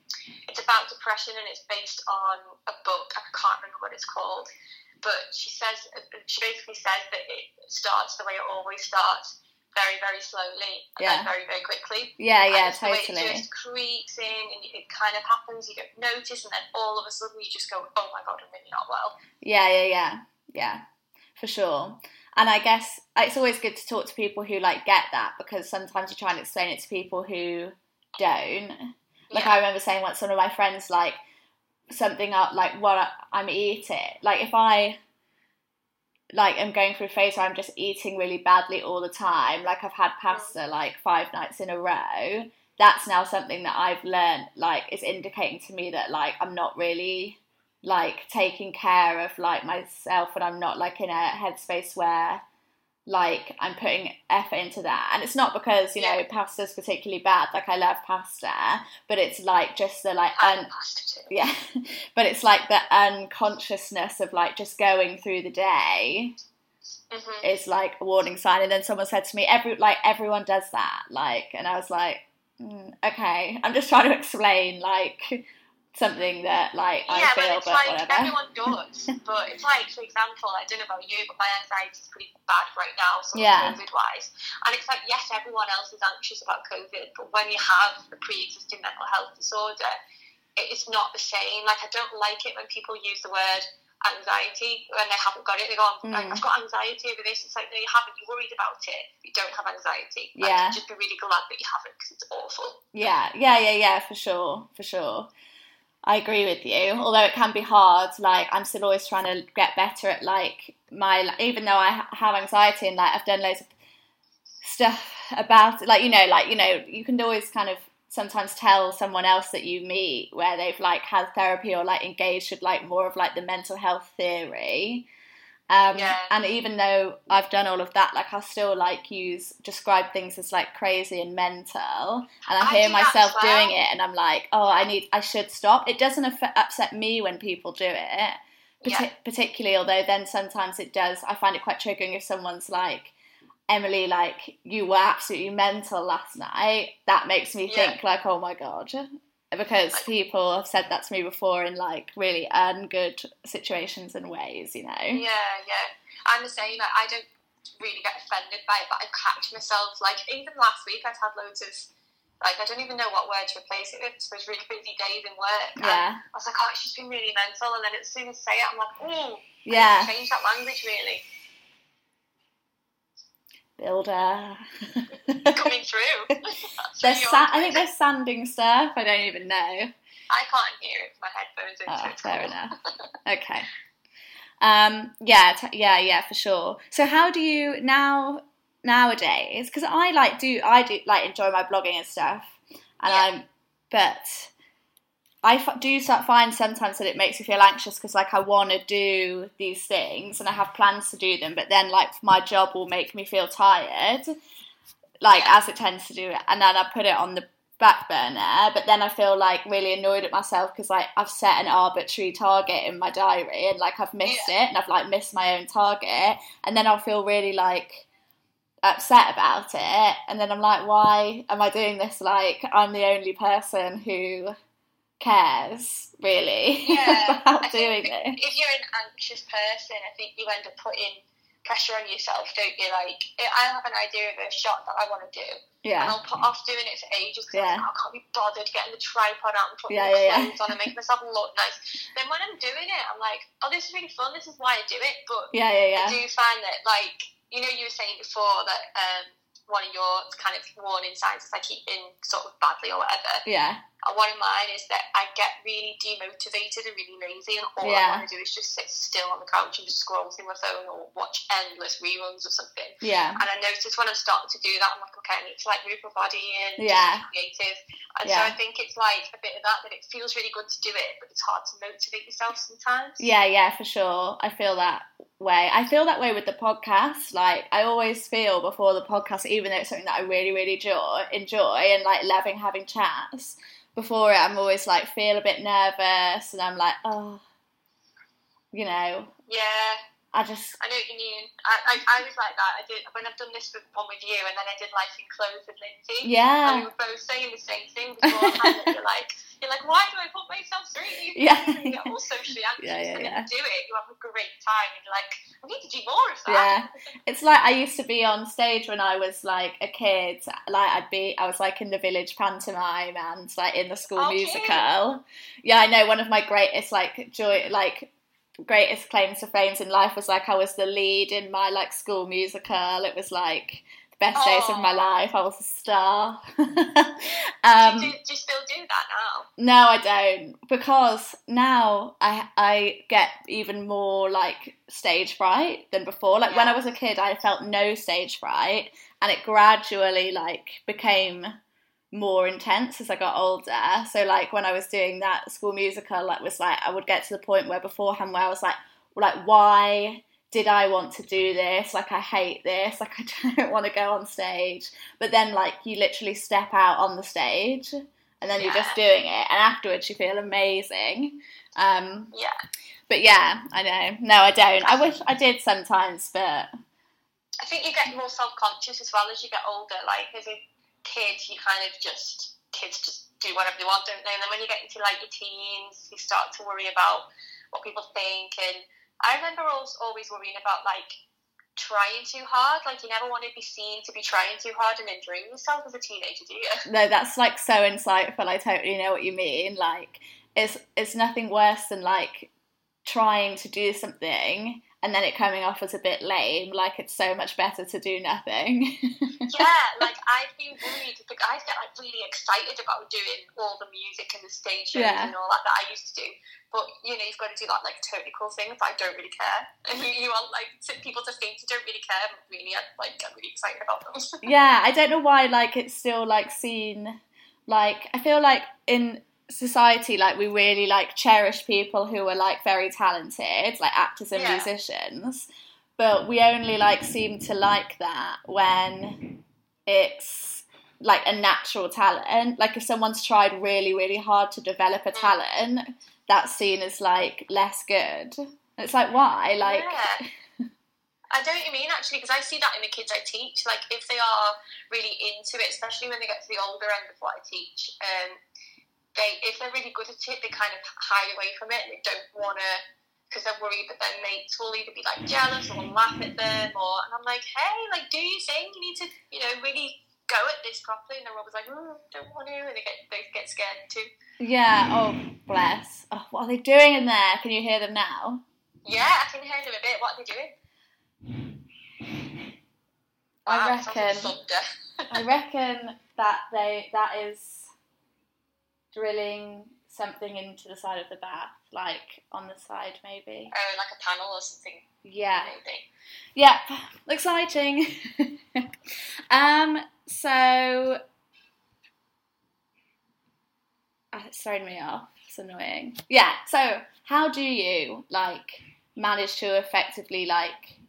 it's about depression, and it's based on a book. I can't remember what it's called, but she says she basically says that it starts the way it always starts, very very slowly, and Yeah. then very very quickly. Yeah, And yeah, way totally. It just creeps in, and it kind of happens. You don't notice, and then all of a sudden you just go, "Oh my god, I'm really not well." Yeah, yeah, yeah, yeah, for sure. And I guess it's always good to talk to people who like get that because sometimes you try and explain it to people who don't. Like Yeah. I remember saying once, one of my friends like something up like what I'm eating. Like if I like am going through a phase where I'm just eating really badly all the time, like I've had pasta like five nights in a row. That's now something that I've learned like is indicating to me that like I'm not really like taking care of like myself and I'm not like in a headspace where like I'm putting effort into that. And it's not because, you know, Yeah. pasta's particularly bad, like I love pasta, but it's like just the like un- *laughs* yeah. but it's like the unconsciousness of like just going through the day hmm is like a warning sign. And then someone said to me, every like everyone does that. Like and I was like, mm, okay. I'm just trying to *laughs* explain like something that like I yeah, feel, but it's but like whatever. everyone does. *laughs* but it's like, for example, I don't know about you, but my anxiety is pretty bad right now, of Yeah. COVID wise. And it's like, yes, everyone else is anxious about COVID, but when you have a pre existing mental health disorder, it's not the same. Like, I don't like it when people use the word anxiety when they haven't got it. They go, "I'm- Mm. I've got anxiety over this. It's like, no, you haven't. You're worried about it. You don't have anxiety. Like, Yeah. Just be really glad that you haven't because it's awful. Yeah, yeah, yeah, yeah, for sure, for sure. I agree with you. Although it can be hard, like I'm still always trying to get better at like my even though I have anxiety and like I've done loads of stuff about it. Like you know, like you know, you can always kind of sometimes tell someone else that you meet where they've like had therapy or like engaged with like more of like the mental health theory. Um, Yeah. And even though I've done all of that, like I still like use describe things as like crazy and mental, and I, I hear do myself well. doing it, and I'm like, oh, I need, I should stop. It doesn't upset me when people do it, parti- Yeah. particularly. Although then sometimes it does. I find it quite triggering if someone's like. Emily, like you were absolutely mental last night. That makes me Yeah. think like, oh my god, because people have said that to me before in like really ungood situations and ways, you know. Yeah, yeah. I'm the same. I I don't really get offended by it, but I catch myself. Like even last week, I've had loads of like I don't even know what word to replace it with. It was really busy days in work. Yeah, I was like, oh, she's been really mental, and then as soon as I say it, I'm like, oh, yeah. change that language really Builder. coming through. *laughs* They're sa- I think they're sanding stuff. I don't even know. I can't hear it. My headphones in. Oh, fair cool. enough. *laughs* Okay. Um. Yeah. T- yeah. Yeah. For sure. So, how do you now nowadays? Because I like do I do like enjoy my blogging and stuff, and Yeah. I'm, but I f- do find sometimes that it makes me feel anxious because like I want to do these things and I have plans to do them, but then like my job will make me feel tired, like as it tends to do, and then I put it on the back burner. But then I feel like really annoyed at myself because like I've set an arbitrary target in my diary and like I've missed it and I've like missed my own target, and then I'll feel really like upset about it and then I'm like why am I doing this like I'm the only person who cares really Yeah, *laughs* about I doing it if you're an anxious person, I think you end up putting pressure on yourself, don't you? Like, I have an idea of a shot that I want to do, and yeah I'll put off doing it for ages because Yeah. I can't be bothered getting the tripod out and putting Yeah, the yeah, yeah. clothes on and making myself look nice. Then when I'm doing it, I'm like, oh, this is really fun. This is why I do it. But yeah yeah yeah. I do find that, like, you know, you were saying before that um, one of your kind of warning signs is like eating sort of badly or whatever. yeah And one of mine is that I get really demotivated and really lazy, and all Yeah. I want to do is just sit still on the couch and just scroll through my phone or watch endless reruns of something. yeah And I notice when I'm starting to do that, I'm like, okay, I need to like move my body and Yeah. creative. And Yeah. so I think it's like a bit of that, that it feels really good to do it, but it's hard to motivate yourself sometimes. Yeah, yeah, for sure. I feel that way. I feel that way with the podcast. Like I always feel before the podcast, even though it's something that I really, really enjoy, enjoy and like loving having chats. Before it, I'm always like feel a bit nervous, and I'm like, oh, you know, Yeah, I just I know what you mean. I, I, I was like that. I did when I've done this with, one with you, and then I did life in clothes with Lindsay. Yeah. And we were both saying the same thing beforehand. and you're like, *laughs* you're like, why do I put myself through these Yeah. You get all socially *laughs* anxious, Yeah, yeah, and yeah. you do it. You have a great time, and you're like, I need to do more of that. Yeah. *laughs* It's like I used to be on stage when I was like a kid. Like I'd be, I was like in the village pantomime and like in the school Oh, cute. musical. Yeah, I know. One of my greatest like joy, like greatest claims to fame in life was like I was the lead in my like school musical. It was like the best days of my life. I was a star. *laughs* do, um, you do, do you still do that now? no, I don't because now I I get even more like stage fright than before. Like when I was a kid, I felt no stage fright, and it gradually like became more intense as I got older. So like when I was doing that school musical, like was like I would get to the point where beforehand where I was like, like why did I want to do this? Like I hate this. Like *laughs* I don't want to go on stage. But then like you literally step out on the stage and then you're just doing it and afterwards you feel amazing. Um Yeah. but yeah, I know. No, I don't. I wish I did sometimes, but I think you get more self conscious as well as you get older. Like as a kid, you kind of just kids just do whatever they want, don't they? And then when you get into like your teens, you start to worry about what people think. And I remember always always worrying about like trying too hard. Like you never want to be seen to be trying too hard and injuring yourself as a teenager, do you? no, that's like so insightful. I totally know what you mean. Like it's it's nothing worse than like trying to do something and then it coming off as a bit lame. Like it's so much better to do nothing. *laughs* yeah, like I'd be worried. Like I'd get like really excited about doing all the music and the stage shows Yeah. and all that that I used to do. But you know, you've got to do that like technical things. I don't really care, and *laughs* you, you want like people to think you don't really care, but really, I like get really excited about them. *laughs* yeah, I don't know why like it's still like seen like I feel like in society like we really like cherish people who are like very talented, like actors and Yeah. musicians. But we only like seem to like that when it's like a natural talent. Like if someone's tried really, really hard to develop a talent, that scene is like less good. It's like why? Like yeah. I what you mean actually, because I see that in the kids I teach. Like if they are really into it, especially when they get to the older end of what I teach, um, they if they're really good at it, they kind of hide away from it and they don't want to because they're worried that their mates will either be like jealous or laugh at them, or and I'm like, hey, like do your thing. You need to, you know, really go at this properly. And they're always like, oh, don't want to, and they get they get scared too. Yeah, oh bless. Oh, what are they doing in there? Can you hear them now? Yeah, I can hear them a bit. What are they doing? I Wow, reckon- *laughs* I reckon that they that is drilling something into the side of the bath, like on the side maybe. Oh, like a panel or something, Yeah. maybe. Yep. Exciting. *laughs* um so Ah, it's thrown me off. It's annoying. Yeah, so how do you like manage to effectively like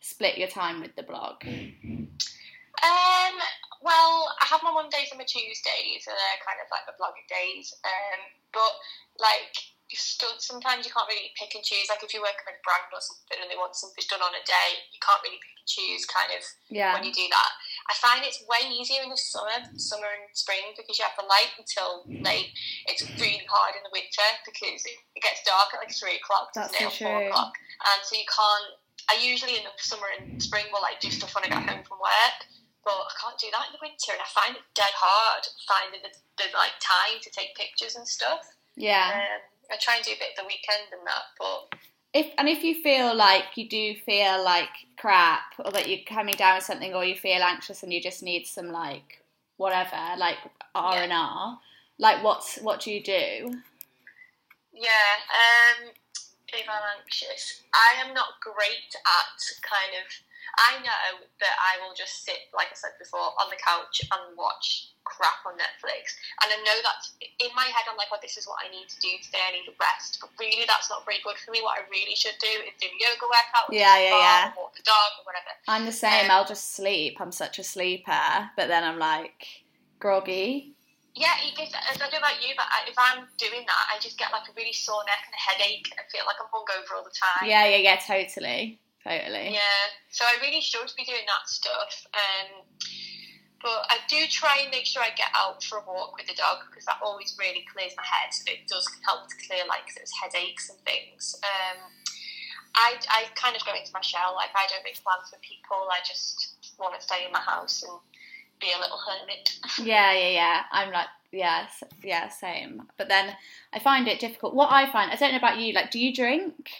split your time with the blog? Um, well, I have my Mondays and my Tuesdays, and they're kind of like the blogging days. Um, but like still sometimes you can't really pick and choose. Like if you're working with a brand or something and they want something done on a day, you can't really pick and choose kind of Yeah. when you do that. I find it's way easier in the summer, summer and spring because you have the light until late. It's really hard in the winter because it, it gets dark at like three o'clock, That's doesn't it, so or four true. o'clock, and so you can't. I usually in the summer and spring will like do stuff when I get home from work. But I can't do that in the winter, and I find it dead hard finding the, the like time to take pictures and stuff. Yeah. Um, I try and do a bit of the weekend and that, but if and if you feel like you do feel like crap or that you're coming down with something or you feel anxious and you just need some like whatever like R and R like what's what do you do yeah. Um, if I'm anxious, I am not great at kind of. I know that I will just sit, like I said before, on the couch and watch crap on Netflix, and I know that in my head. I'm like, well, this is what I need to do today. I need a rest, but really, that's not very good for me. What I really should do is do a yoga workout, or Yeah, yeah, spa, yeah. walk the dog, or whatever. I'm the same Um, I'll just sleep I'm such a sleeper but then I'm like groggy Yeah, gets, I don't know about you, but I, if I'm doing that, I just get like a really sore neck and a headache, and I feel like I'm hungover all the time. yeah yeah yeah totally totally Yeah, so I really should be doing that stuff. Um, but I do try and make sure I get out for a walk with the dog because that always really clears my head. It does help to clear like those headaches and things. Um, I, I kind of go into my shell. Like I don't make plans for people. I just want to stay in my house and be a little hermit. *laughs* Yeah, yeah, yeah. I'm like, yeah, s- yeah, same. But then I find it difficult. What I find, I don't know about you. Like, do you drink?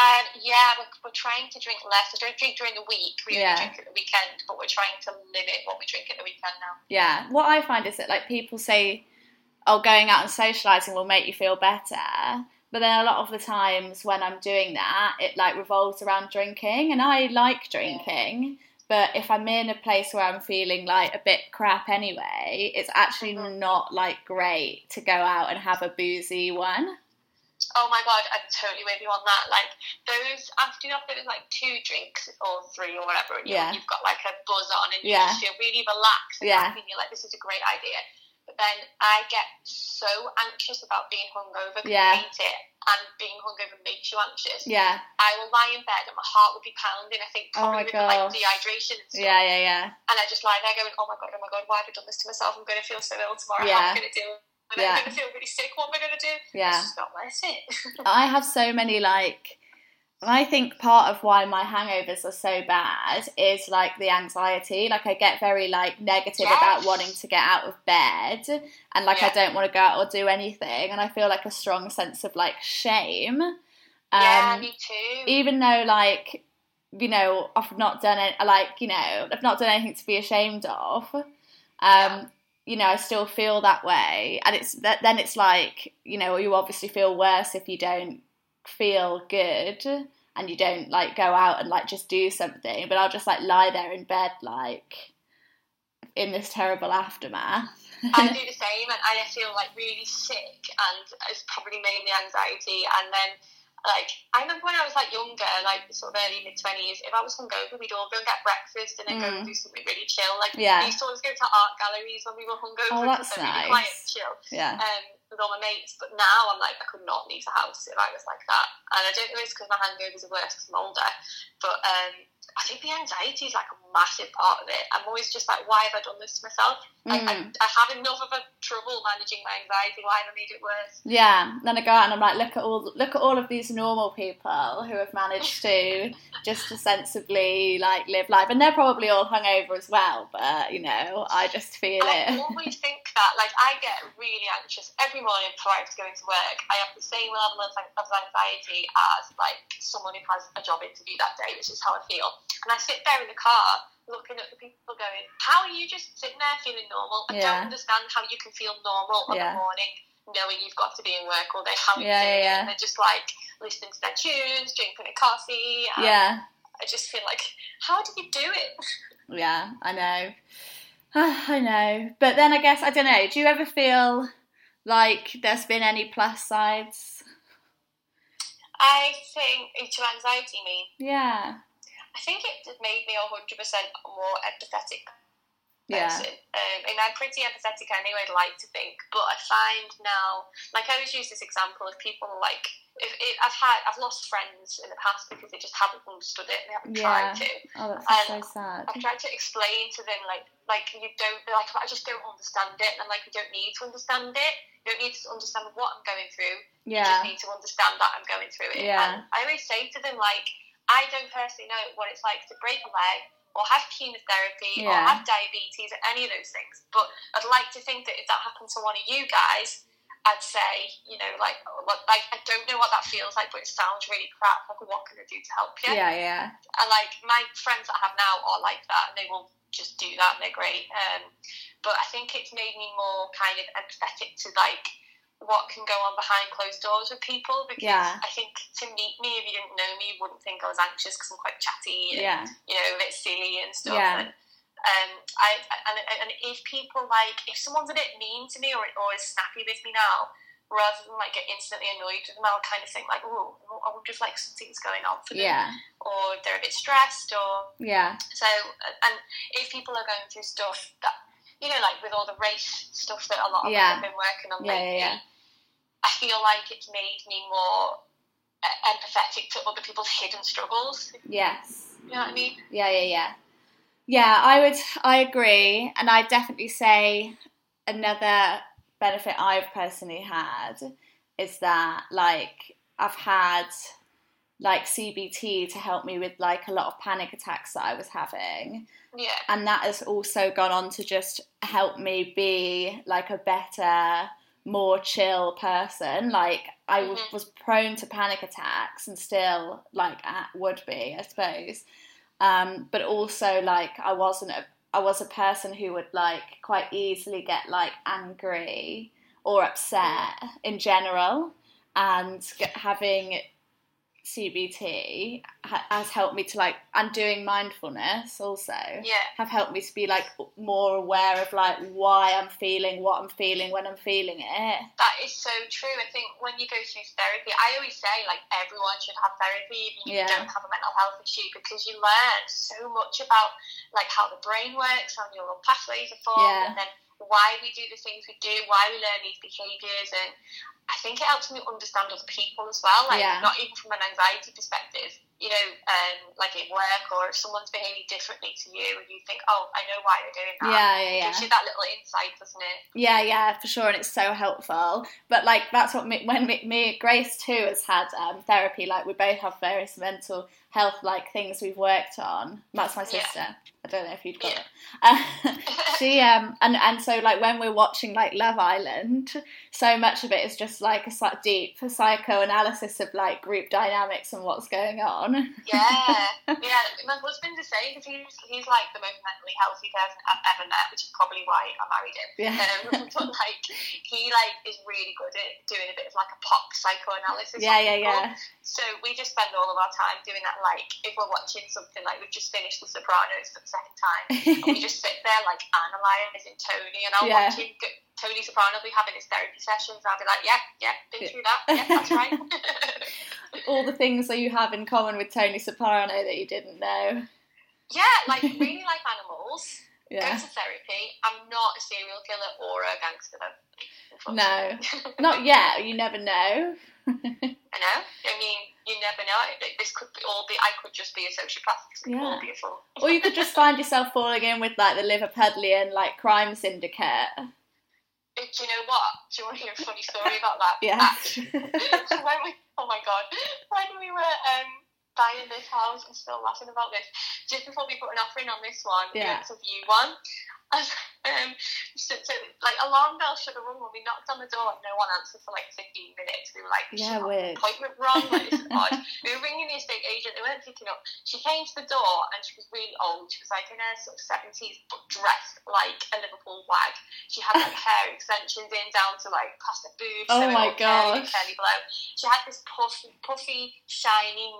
Um, yeah, we're, we're trying to drink less. I don't drink during the week. We Yeah. only drink at the weekend, but we're trying to limit what we drink at the weekend now. Yeah. What I find is that like people say, "Oh, going out and socializing will make you feel better," but then a lot of the times when I'm doing that, it like revolves around drinking, and I like drinking. But if I'm in a place where I'm feeling like a bit crap anyway, it's actually Mhm. not like great to go out and have a boozy one. Oh my god, I'm totally with you on that. Like those after you have those like two drinks or three or whatever, and Yeah. you've got like a buzz on and you Yeah. just feel really relaxed and Yeah. and you're like, this is a great idea. But then I get so anxious about being hungover because Yeah. I hate it, and being hungover makes you anxious. Yeah. I will lie in bed and my heart will be pounding. I think Oh probably with like dehydration and stuff. Yeah, yeah, yeah. And I just lie there going, oh my god, oh my god, why have I done this to myself? I'm going to feel so ill tomorrow. Yeah. How am I going to deal? And Yeah. To feel really sick. What am I going to do? Yeah. It's just not worth it. *laughs* I have so many like I think part of why my hangovers are so bad is like the anxiety. Like I get very like negative Yes. about wanting to get out of bed and like I don't want to go out or do anything and I feel like a strong sense of like shame. Um yeah, me too. even though like you know I've not done it like you know I've not done anything to be ashamed of um Yeah. You know I still feel that way. And it's that then it's like you know you obviously feel worse if you don't feel good and you don't like go out and like just do something. But I'll just like lie there in bed like in this terrible aftermath. I do *laughs* the same, and I feel like really sick, and it's probably mainly anxiety. And then, like, I remember when I was like younger, like sort of early mid twenties, if I was hungover, we'd all go and get breakfast and then go and do something really chill. Like, Mm. Yeah. we used to always go to art galleries when we were Oh, hungover. that's because they're nice. really quiet, and chill. yeah Um, with all my mates, but now I'm like I could not leave the house if I was like that, and I don't know if it's because my hangovers are worse because I'm older, but um, I think the anxiety is like a massive part of it. I'm always just like, why have I done this to myself? Like, I, Mm. I had enough of a trouble managing my anxiety. Why have I made it worse? Yeah, then I go out and I'm like, look at all, look at all of these normal people who have managed to *laughs* just to sensibly like live life, and they're probably all hungover as well. But you know, I just feel I it. always think that, like, I get really anxious every morning before I have to go into work. I have the same level of, of anxiety as, like, someone who has a job interview that day, which is how I feel. And I sit there in the car looking at the people going, How are you just sitting there feeling normal? I Yeah. don't understand how you can feel normal on Yeah. the morning knowing you've got to be in work all day. How Yeah, yeah, yeah. And they're just, like, listening to their tunes, drinking a coffee. and Yeah, I just feel like, How do you do it? *laughs* yeah, I know, *sighs* I know. But then I guess I don't know. Do you ever feel like there's been any plus sides? I think, to anxiety, mean? Yeah, I think it made me 100% more empathetic person. Yeah. Um, and I'm pretty empathetic anyway, I'd like to think. But I find now, like I always use this example of people like, if, if I've had, I've lost friends in the past because they just haven't understood it, and they haven't yeah. tried to. Oh, that's and so sad. I've tried to explain to them, like, like you don't, like, I just don't understand it, and like, you don't need to understand it. You don't need to understand what I'm going through. Yeah. You just need to understand that I'm going through it. Yeah. And I always say to them, like, I don't personally know what it's like to break a leg or have chemotherapy yeah. or have diabetes or any of those things. But I'd like to think that if that happened to one of you guys, I'd say, you know, like, like I don't know what that feels like, but it sounds really crap. Like, what can I do to help you? Yeah, yeah. And like my friends that I have now are like that, and they will just do that, and they're great. Um, but I think it's made me more kind of empathetic to like what can go on behind closed doors with people because yeah. I think to meet me, if you didn't know me, you wouldn't think I was anxious because I'm quite chatty and yeah. you know a bit silly and stuff. Yeah. And, um, I and, and if people like if someone's a bit mean to me or, or is snappy with me now, rather than like get instantly annoyed with them, I'll kind of think like, oh, I wonder if like something's going on for them, yeah. or they're a bit stressed, or yeah. So and if people are going through stuff that you know, like with all the race stuff that a lot of yeah. us have been working on yeah, lately, yeah, I feel like it's made me more uh, empathetic to other people's hidden struggles. Yes. You know what I mean? Yeah, yeah, yeah. Yeah, I would, I agree, and I definitely say another benefit I've personally had is that like I've had like CBT to help me with like a lot of panic attacks that I was having. Yeah. And that has also gone on to just help me be like a better, more chill person. Like I mm-hmm. was prone to panic attacks and still like would be, I suppose. Um, but also like I wasn't a I was a person who would like quite easily get like angry or upset in general and having CBT has helped me to like and doing mindfulness also yeah have helped me to be like more aware of like why I'm feeling what I'm feeling when I'm feeling it. That is so true. I think when you go through therapy, I always say like everyone should have therapy even if yeah. you don't have a mental health issue because you learn so much about like how the brain works, how neural pathways are formed, yeah. and then why we do the things we do, why we learn these behaviours, and I think it helps me understand other people as well. Like yeah. not even from an anxiety perspective, you know, um, like in work or if someone's behaving differently to you, and you think, oh, I know why they're doing that. Yeah, yeah, yeah. It gives you that little insight, doesn't it? Yeah, yeah, for sure, and it's so helpful. But like that's what me, when me, me Grace too has had um, therapy. Like we both have various mental health like things we've worked on. That's my sister. Yeah. I don't know if you'd got yeah. it. *laughs* She um and and so like when we're watching like Love Island, so much of it is just like a sort deep psychoanalysis of like group dynamics and what's going on. yeah, *laughs* yeah. My husband's the same because he's he's like the most mentally healthy person I've ever met, which is probably why I married him. Yeah. Um, *laughs* but like he like is really good at doing a bit of like a pop psychoanalysis. Yeah, yeah, yeah. So we just spend all of our time doing that. Like if we're watching something like we've just finished The Sopranos the second time, and we just sit there like analysing Tony, and I'll yeah. watch him. Go, Tony Soprano will be having his therapy sessions. I'll be like, yeah, yeah, been through that. Yeah, that's right. *laughs* All the things that you have in common with Tony Soprano that you didn't know. Yeah, like *laughs* really like animals. Yeah. Go to therapy. I'm not a serial killer or a gangster though. No, not *laughs* yet. You never know. *laughs* I know. I mean, you never know. This could be all be. I could just be a sociopath. This yeah. all be a fool. or you could just find yourself falling in with like the Liverpudlian like crime syndicate. Do you know what? Do you want to hear a funny story about that? *laughs* Yeah. *laughs* when we, oh my god, when we were um, buying this house, I'm still laughing about this. Just before we put an offering on this one, yeah. it's a view one. *laughs* um, so, so, like alarm bell should have rung when we knocked on the door and no one answered for like 15 minutes. We were like, yeah, weird. appointment wrong. Like, this is *laughs* odd. we were ringing the estate agent. They weren't picking up. She came to the door and she was really old. She was like in her sort of 70s, but dressed like a Liverpool wag. She had like *laughs* hair extensions in down to like past her boobs. Oh my god. She had this puffy, puffy, shiny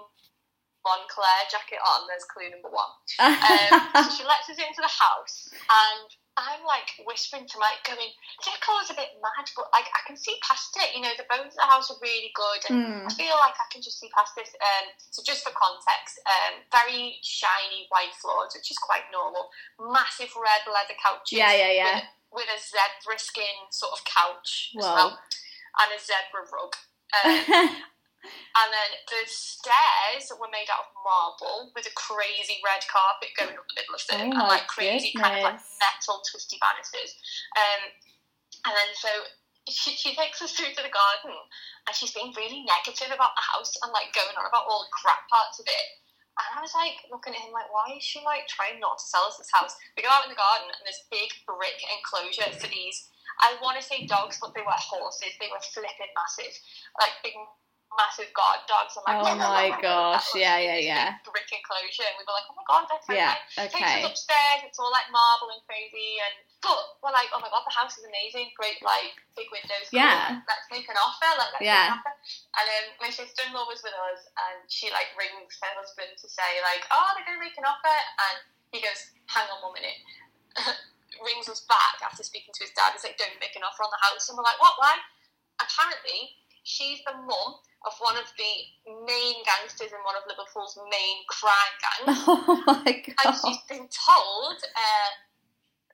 Moncler jacket on. There's clue number one. *laughs* Um, so she lets us into the house, and I'm like whispering to Mike, going, Nicola's a bit mad, but like I can see past it. You know, the bones of the house are really good, and Mm. I feel like I can just see past this. Um, so just for context, um, very shiny white floors, which is quite normal. Massive red leather couches. Yeah, yeah, yeah. With, with a zebra skin sort of couch as well, and a zebra rug. Um, *laughs* and then the stairs were made out of marble with a crazy red carpet going up the middle of them, Oh and like crazy kind of like goodness. metal twisty banisters. Um, and then so she, she takes us through to the garden, and she's being really negative about the house and like going on about all the crap parts of it. And I was like looking at him like, why is she like trying not to sell us this house? We go out in the garden and there's big brick enclosure for these. I want to say dogs, but they were horses. They were flipping massive, like big, massive guard dogs. And like, Oh *laughs* my gosh, yeah, yeah, yeah. Brick enclosure, and we were like, oh my god, that's so yeah. nice. Takes Okay. us upstairs. It's all like marble and crazy, and but we're like, oh my god, the house is amazing. Great, like big windows. cool. Yeah. Let's make an offer. Like, let's Yeah. make an offer. And um, my sister-in-law was with us, and she like rings her husband to say like, oh, they're gonna make an offer, and he goes, hang on one minute. *laughs* rings us back after speaking to his dad. He's like, don't make an offer on the house, and we're like, what? Why? Apparently, she's the mum of one of the main gangsters in one of Liverpool's main crime *laughs* gangs Oh my and she's been told, uh,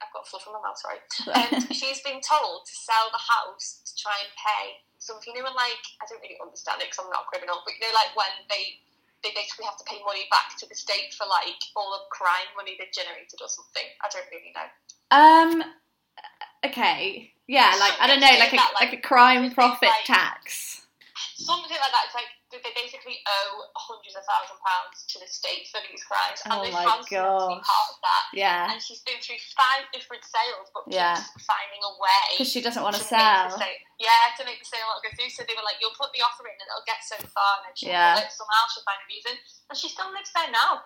I've got fluff in my mouth, sorry. Um, *laughs* she's been told to sell the house to try and pay something. You know, when like I don't really understand it because I'm not a criminal, but you know, like when they they basically have to pay money back to the state for like all the crime money they've generated or something. I don't really know. Um. Okay. Yeah. Like I don't know. Like a like a crime profit tax. Something like that. It's like they they basically owe hundreds of thousand pounds to the state for these crimes, and Oh my house to be part of that. Yeah. And she's been through five different sales, but Yeah. keeps finding a way. Because she doesn't want to to make the sell. sale- yeah, to make the sale not go through. So they were like, "You'll put the offer in, and it'll get so far, and then she'll Yeah. somehow. She'll find a reason." And she still lives there now.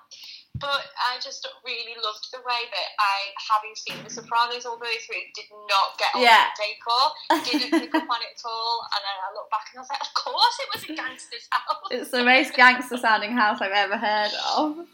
But I just really loved the way that I, having seen The Sopranos all the way through, did not get on Yeah. the decor, didn't pick up on it at all. And then I look back and I was like, "Of course, it was a gangster's house." It's the most gangster sounding house I've ever heard of.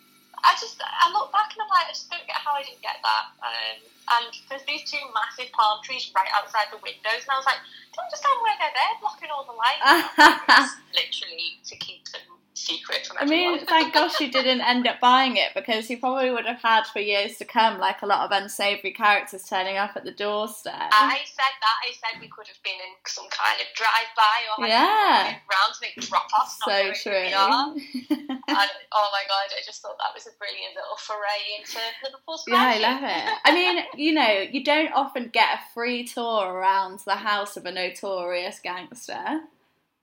I just I look back and I'm like, I just don't get how I didn't get that. Um, and there's these two massive palm trees right outside the windows, and I was like, don't understand why they're there, blocking all the light. *laughs* Literally to keep them secret from I mean, thank gosh you didn't end up buying it because you probably would have had for years to come like a lot of unsavoury characters turning up at the doorstep. I said that. I said we could have been in some kind of drive-by or Yeah. round to make drop-offs. so knowing who we are. true. *laughs* And oh my god, I just thought that was a brilliant little foray into Liverpool's Yeah, I love it. *laughs* I mean, you know, you don't often get a free tour around the house of a notorious gangster.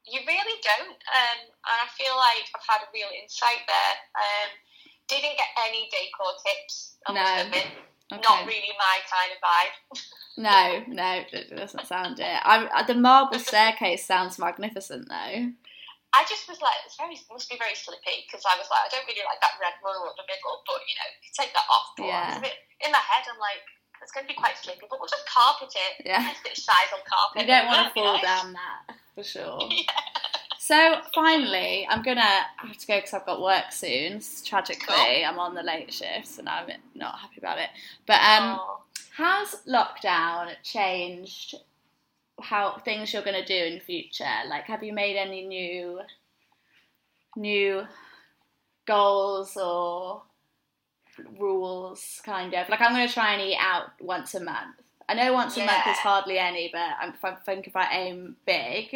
You really don't. Um, and I feel like I've had a real insight there. Um, didn't get any decor tips, I No. Okay. Not really my kind of vibe. *laughs* No, no, it doesn't sound it. I'm, uh, the marble staircase sounds magnificent, though. I just was like, it's very must be very slippy because I was like, I don't really like that red roll in the middle, but you know, you take that off. But Yeah. bit, in my head, I'm like, it's going to be quite slippy, but we'll just carpet it. Yeah. Nice bit of sisal carpet. You don't want to fall nice. down that for sure. *laughs* yeah. So finally, I'm gonna have to go because I've got work soon. Tragically, Cool. I'm on the late shifts and I'm not happy about it. But um, Oh. has lockdown changed how things you're gonna do in the future? Like, have you made any new new goals or rules? Kind of like I'm gonna try and eat out once a month. I know once a month Yeah. is hardly any, but I'm, if I think if I aim big,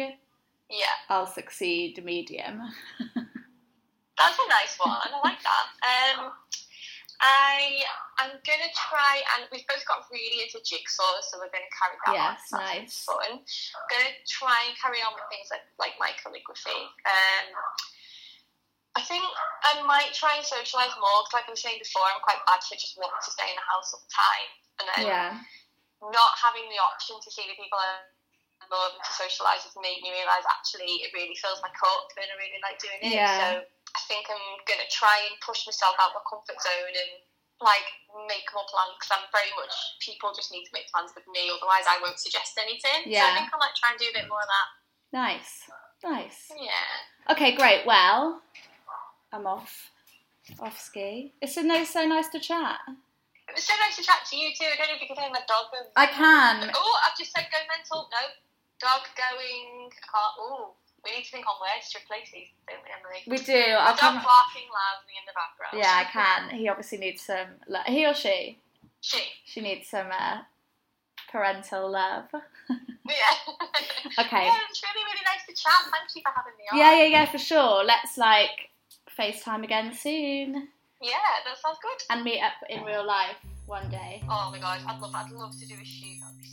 yeah. I'll succeed medium. That's a nice one. I like that. Um, I I'm gonna try, and we've both got really into jigsaw, so we're gonna carry that Yes, on. nice. That's Fun. Gonna try and carry on with things like like my calligraphy. Um, I think I might try and socialise more because, like I was saying before, I'm quite bad for just wanting to stay in the house all the time, and then Yeah. Not having the option to see the people I love and to socialise has made me realise actually it really fills my cup and I really like doing it. Yeah. So I think I'm going to try and push myself out of my comfort zone and like make more plans because I'm very much people just need to make plans with me otherwise I won't suggest anything. Yeah. So I think I might try and do a bit more of that. Nice. Nice. Yeah. Okay, great. Well, I'm off. Off ski. It's so nice, so nice to chat. It was so nice to chat to you too. I don't know if you can hear my dog. I can. Oh, I've just said go mental. No, dog going. Oh, we need to think on words to replace these, don't we, Emily? We do. My I dog can. barking loudly in the background. Yeah, I can. He obviously needs some. Lo- he or she. She. She needs some uh, parental love. *laughs* Yeah. *laughs* Okay. Yeah, it's really, really nice to chat. Thank you for having me on. Yeah, yeah, yeah, for sure. Let's like FaceTime again soon Yeah, that sounds good. and meet up in real life one day. Oh my gosh, I'd love, I'd love to do a shoot. That'd be